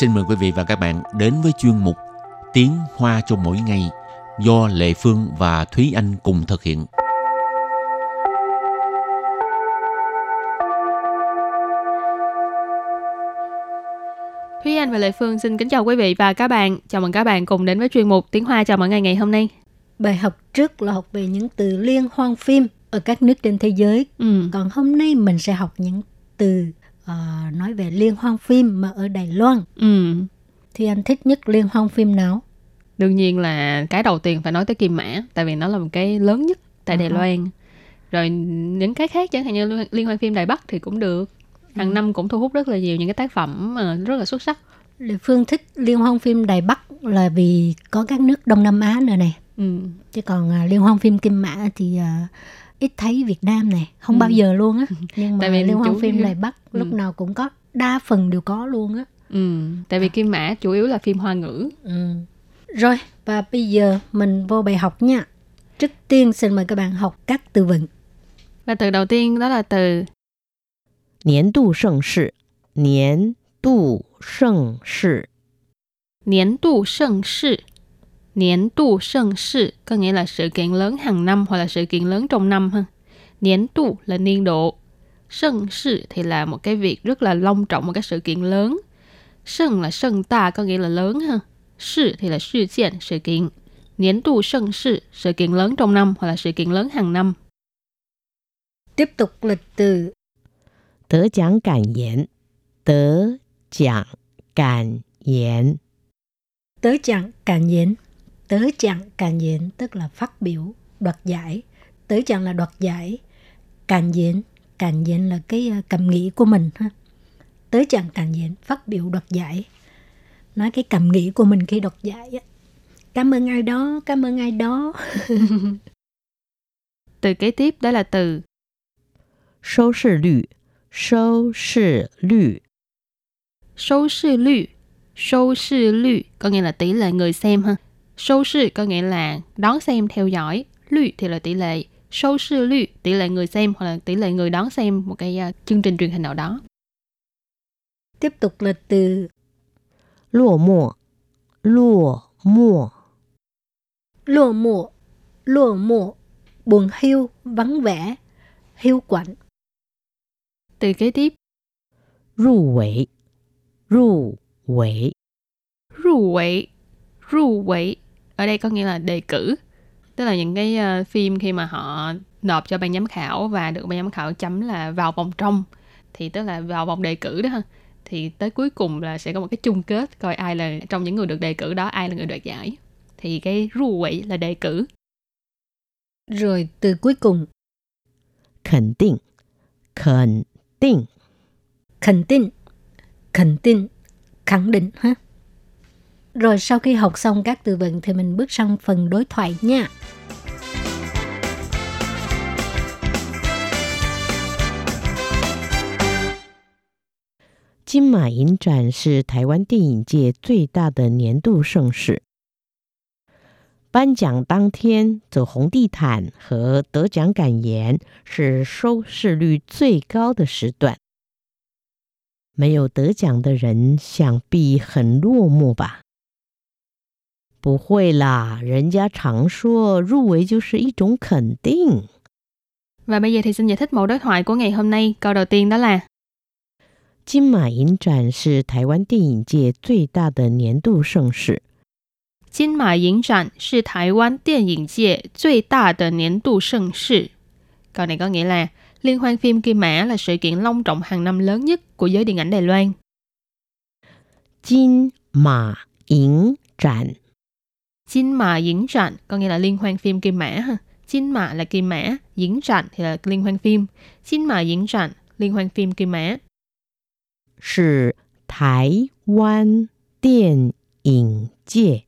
xin mời quý vị và các bạn đến với chuyên mục Tiếng Hoa cho mỗi ngày do Lệ Phương và Thúy Anh cùng thực hiện. Thúy Anh và Lệ Phương xin kính chào quý vị và các bạn. Chào mừng các bạn cùng đến với chuyên mục Tiếng Hoa chào mỗi ngày ngày hôm nay. Bài học trước là học về những từ liên hoan phim ở các nước trên thế giới. Ừ. Còn hôm nay mình sẽ học những từ uh, nói về liên hoan phim mà ở Đài Loan. Ừ. Thì anh thích nhất liên hoan phim nào? Đương nhiên là cái đầu tiên phải nói tới Kim Mã, tại vì nó là một cái lớn nhất tại Đài Uh-huh. Loan. Rồi những cái khác chẳng hạn như liên- hoan phim Đài Bắc thì cũng được. Hàng năm cũng thu hút rất là nhiều những cái tác phẩm rất là xuất sắc. Lệ Phương thích liên hoan phim Đài Bắc là vì có các nước Đông Nam Á nữa này. Ừ. Chứ còn à, liên hoan phim Kim Mã thì à, ít thấy Việt Nam này, không Ừ. bao giờ luôn á. Nhưng mà Tại vì liên hoan chủ phim yếu- Đài Bắc lúc Ừ. nào cũng có, đa phần đều có luôn á. Ừ. Tại vì Kim Mã chủ yếu là phim hoa ngữ. Ừ. Rồi, và bây giờ mình vô bài học nha. Trước tiên xin mời các bạn học các từ vựng. Và từ đầu tiên đó là từ 年度盛事，年度盛事， 年度盛事. Niên tu盛sự có nghĩa là sự kiện lớn hàng năm hoặc là sự kiện lớn trong năm ha. Niên tu là niên độ.盛sự thì là một cái việc rất là long trọng, một cái sự kiện lớn. Sân là sân ta có nghĩa là lớn ha. Sự thì là sự kiện, sự kiện. Niên tu盛sự, sự kiện lớn trong năm hoặc là sự kiện lớn hàng năm. Tiếp tục lịch từ 得奖感言，得奖感言， tới chẳng càn diễn. tớ chặng càn diễn tức là phát biểu, đoạt giải. Tớ chặng là đoạt giải. Càn diễn càn diễn là cái ờ, cảm nghĩ của mình ha. Tớ chặng càn diễn phát biểu, đoạt giải. Nói cái cảm nghĩ của mình khi đoạt giải á. Cảm ơn ai đó, cảm ơn ai đó. Từ kế tiếp, đó là từ sâu sư lự. Sâu sư lự. Sâu sư lự. Sâu sư lự. Có nghĩa là tỷ lệ người xem ha. Sâu sư có nghĩa là đón xem theo dõi, lưu thì là tỷ lệ, sâu sư lụy tỷ lệ người xem hoặc là tỷ lệ người đón xem một cái uh, chương trình truyền hình nào đó. Tiếp tục là từ lụa mùa, lụa mùa, lụa mùa, lụa mùa, buồn hiu, vắng vẻ, hiu quạnh. Từ kế tiếp, rù quẩy, rù quẩy, rù quẩy, rù quẩy ở đây có nghĩa là đề cử. Tức là những cái uh, phim khi mà họ nộp cho ban giám khảo và được ban giám khảo chấm là vào vòng trong. Thì tức là vào vòng đề cử đó ha. Thì tới cuối cùng là sẽ có một cái chung kết coi ai là trong những người được đề cử đó ai là người đoạt giải. Thì cái ru quỷ là đề cử. Rồi từ cuối cùng. Khẳng định khẳng định khẳng định khẳng định khẳng định ha. Rồi sau khi học xong các từ vựng thì mình bước sang phần đối thoại nha. 金马影展是台湾电影界最大的年度盛事。颁奖当天走红地毯和得奖感言是收视率最高的时段。没有得奖的人想必很落寞吧？ 不会啦，人家常说入围就是一种肯定。 Và bây giờ thì xin giải thích mẫu đối thoại của ngày hôm nay. Câu đầu tiên đó là 金马影展是台湾电影界最大的年度盛事。金马影展是台湾电影界最大的年度盛事. Câu này có nghĩa là Liên hoan phim Kim Mã là sự kiện long trọng hàng năm lớn nhất của giới điện ảnh Đài Loan. 金马影展 金Mã Diễn Trạm có nghĩa là Liên hoan phim Kim Mã. ha.金Mã là Kim Mã, Diễn Trạm thì là Liên hoan phim.金Mã Diễn Trạm, Liên hoan phim Kim Mã. 是台湾电影界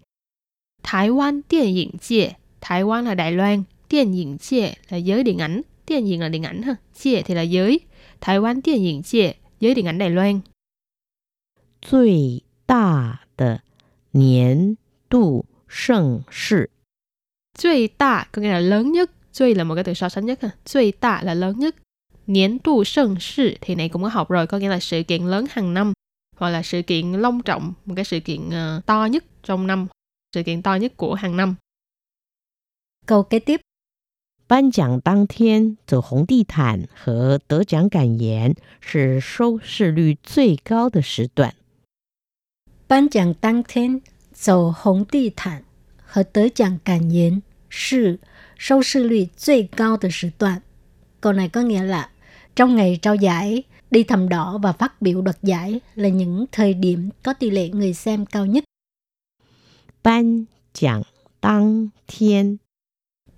Thái Quan Điện ảnh界, Thái Quan là Đài Loan, Điện ảnh界là giới điện ảnh, Điện ảnh là điện ảnh ha,界thì là giới. Thái Quan Điện ảnh界, giới điện ảnh Đài Loan. 最大的年度 盛事。 Duy đa có nghĩa là lớn nhất. Duy là một cái từ so sánh nhất ha. Duy đa là lớn nhất. Niên tu sân sự thì này cũng có học rồi có nghĩa là sự kiện lớn hàng năm hoặc là sự kiện long trọng, một cái sự kiện uh, to nhất trong năm, sự kiện to nhất của hàng năm. Câu kế tiếp 颁奖当天走红地毯和得奖感言是收视率最高的时段。颁奖当天 走红地毯和得奖感言是收视率最高的时段。Câu này có nghĩa là trong ngày trao giải, đi thầm đỏ và phát biểu đoạt giải là những thời điểm có tỷ lệ người xem cao nhất. Ban 奖当天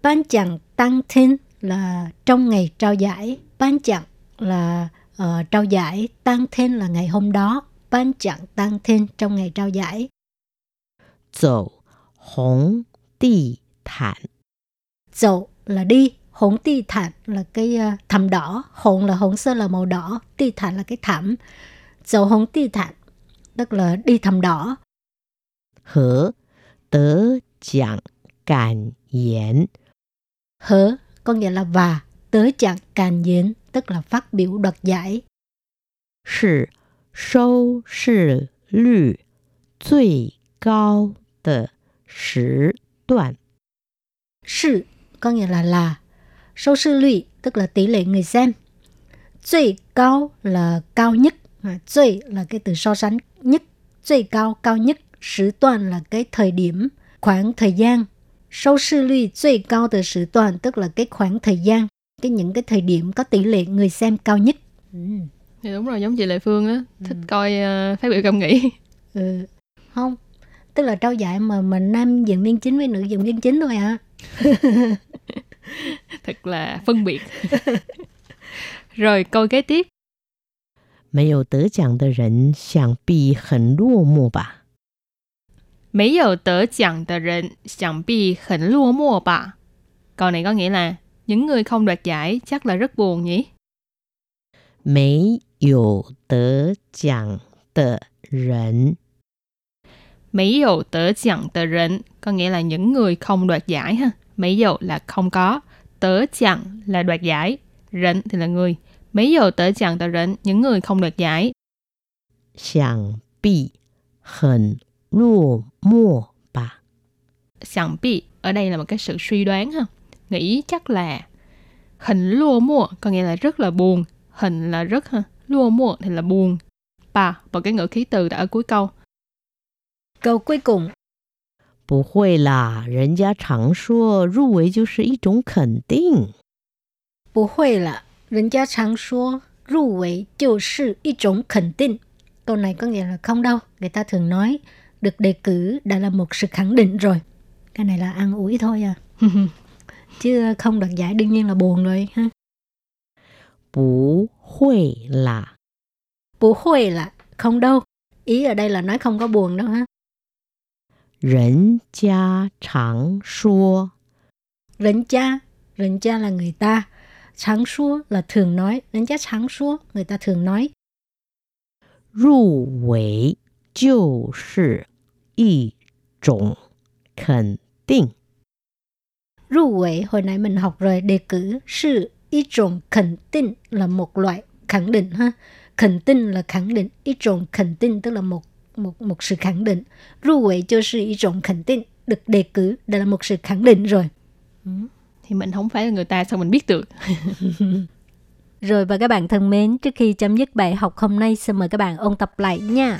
Ban chẳng tăng thiên là trong ngày trao giải. Ban chẳng là uh, trao giải. Tăng thiên là ngày hôm đó. Ban chẳng tăng thiên trong ngày trao giải. Dẫu hồng đi thản Dẫu là đi. Hồng ti thản là cái uh, thảm đỏ. Hồng là hồng sơn là màu đỏ. Ti thản là cái thảm. Dẫu hồng ti thản tức là đi thảm đỏ. Hở tớ chẳng cảm言 Hở có nghĩa là và. Tớ chẳng càn diễn tức là phát biểu đoạt giải. 是收视率最 高的时段。 Sự có nghĩa là là. Số sư lụy tức là tỷ lệ người xem.最cao là cao nhất. À, 最 là cái từ so sánh nhất. 最cao cao nhất. Sử toàn là cái thời điểm, khoảng thời gian. Số sư lụy 最高的时段 tức là cái khoảng thời gian, cái những cái thời điểm có tỷ lệ người xem cao nhất. Ừ. Thì đúng rồi, giống chị Lệ Phương á, thích coi uh, phát biểu cảm nghĩ. Ừ. Không, tức là trao giải mà mình nam diễn viên chính với nữ diễn viên chính thôi à. Thật là phân biệt. rồi câu kế tiếp. 没有得奖的人想必很落寞吧？没有得奖的人想必很落寞吧? Câu này có nghĩa là những người không đoạt giải chắc là rất buồn nhỉ? 没有得奖的人 mấy dầu tớ chẳng tờ rỉnh có nghĩa là những người không đoạt giải ha. Mấy dầu là không có. Tớ chẳng là đoạt giải. Rỉnh thì là người. Mấy dầu tớ chẳng tờ rỉnh những người không đoạt giải. Chẳng bị hẳn lô mô bà. Chẳng bị ở đây là một cái sự suy đoán ha. Nghĩ chắc là hình lô mô có nghĩa là rất là buồn. Hình là rất ha. Lô mô thì là buồn. Bà một cái ngữ khí từ đã ở cuối câu. Câu cuối cùng 不会啦，人家常说入围就是一种肯定。不会了，人家常说入围就是一种肯定。Câu này có nghĩa là không đâu. Người ta thường nói được đề cử đã là một sự khẳng định rồi. Cái này là ăn ủi thôi à. Chứ không đoạt giải đương nhiên là buồn rồi ha. 不会啦， Bù hội là không đâu. Ý ở đây là nói không có buồn đâu ha. 人家常说 Rỉnh cha, rỉnh cha là người ta. Sáng số là thường nói. Rỉnh cha sáng số, người ta thường nói. 入围就是一种肯定。 Ru quệ hồi nãy mình học rồi đề cử sự ý trộn khẳng định là một loại khẳng định ha. Khẳng định là khẳng định, ý trộn khẳng định tức là một một một sự khẳng định. Ru quệ cho sự ý trộn khẳng định được đề cử đã là một sự khẳng định rồi. Thì mình không phải là người ta sao mình biết được. Rồi và các bạn thân mến, trước khi chấm dứt bài học hôm nay, xin mời các bạn ôn tập lại nha.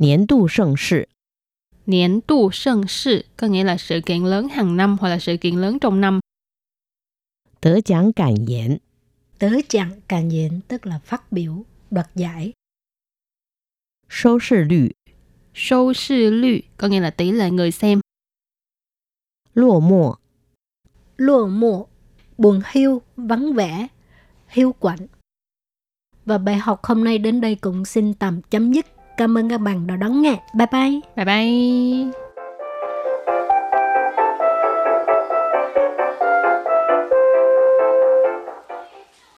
年度盛事 Niên tu sân sự có nghĩa là sự kiện lớn hàng năm hoặc là sự kiện lớn trong năm. Tớ giảng cảm 言. Tớ giảng cảm 言 tức là phát biểu, đoạt giải. Số sư lự. Số sư lự có nghĩa là tỷ lệ người xem. Lô mộ. Lô mộ, buồn hiu, vắng vẻ, hiu quạnh. Và bài học hôm nay đến đây cũng xin tạm chấm dứt. Cảm ơn các bạn đã đón nghe. Bye bye. Bye bye.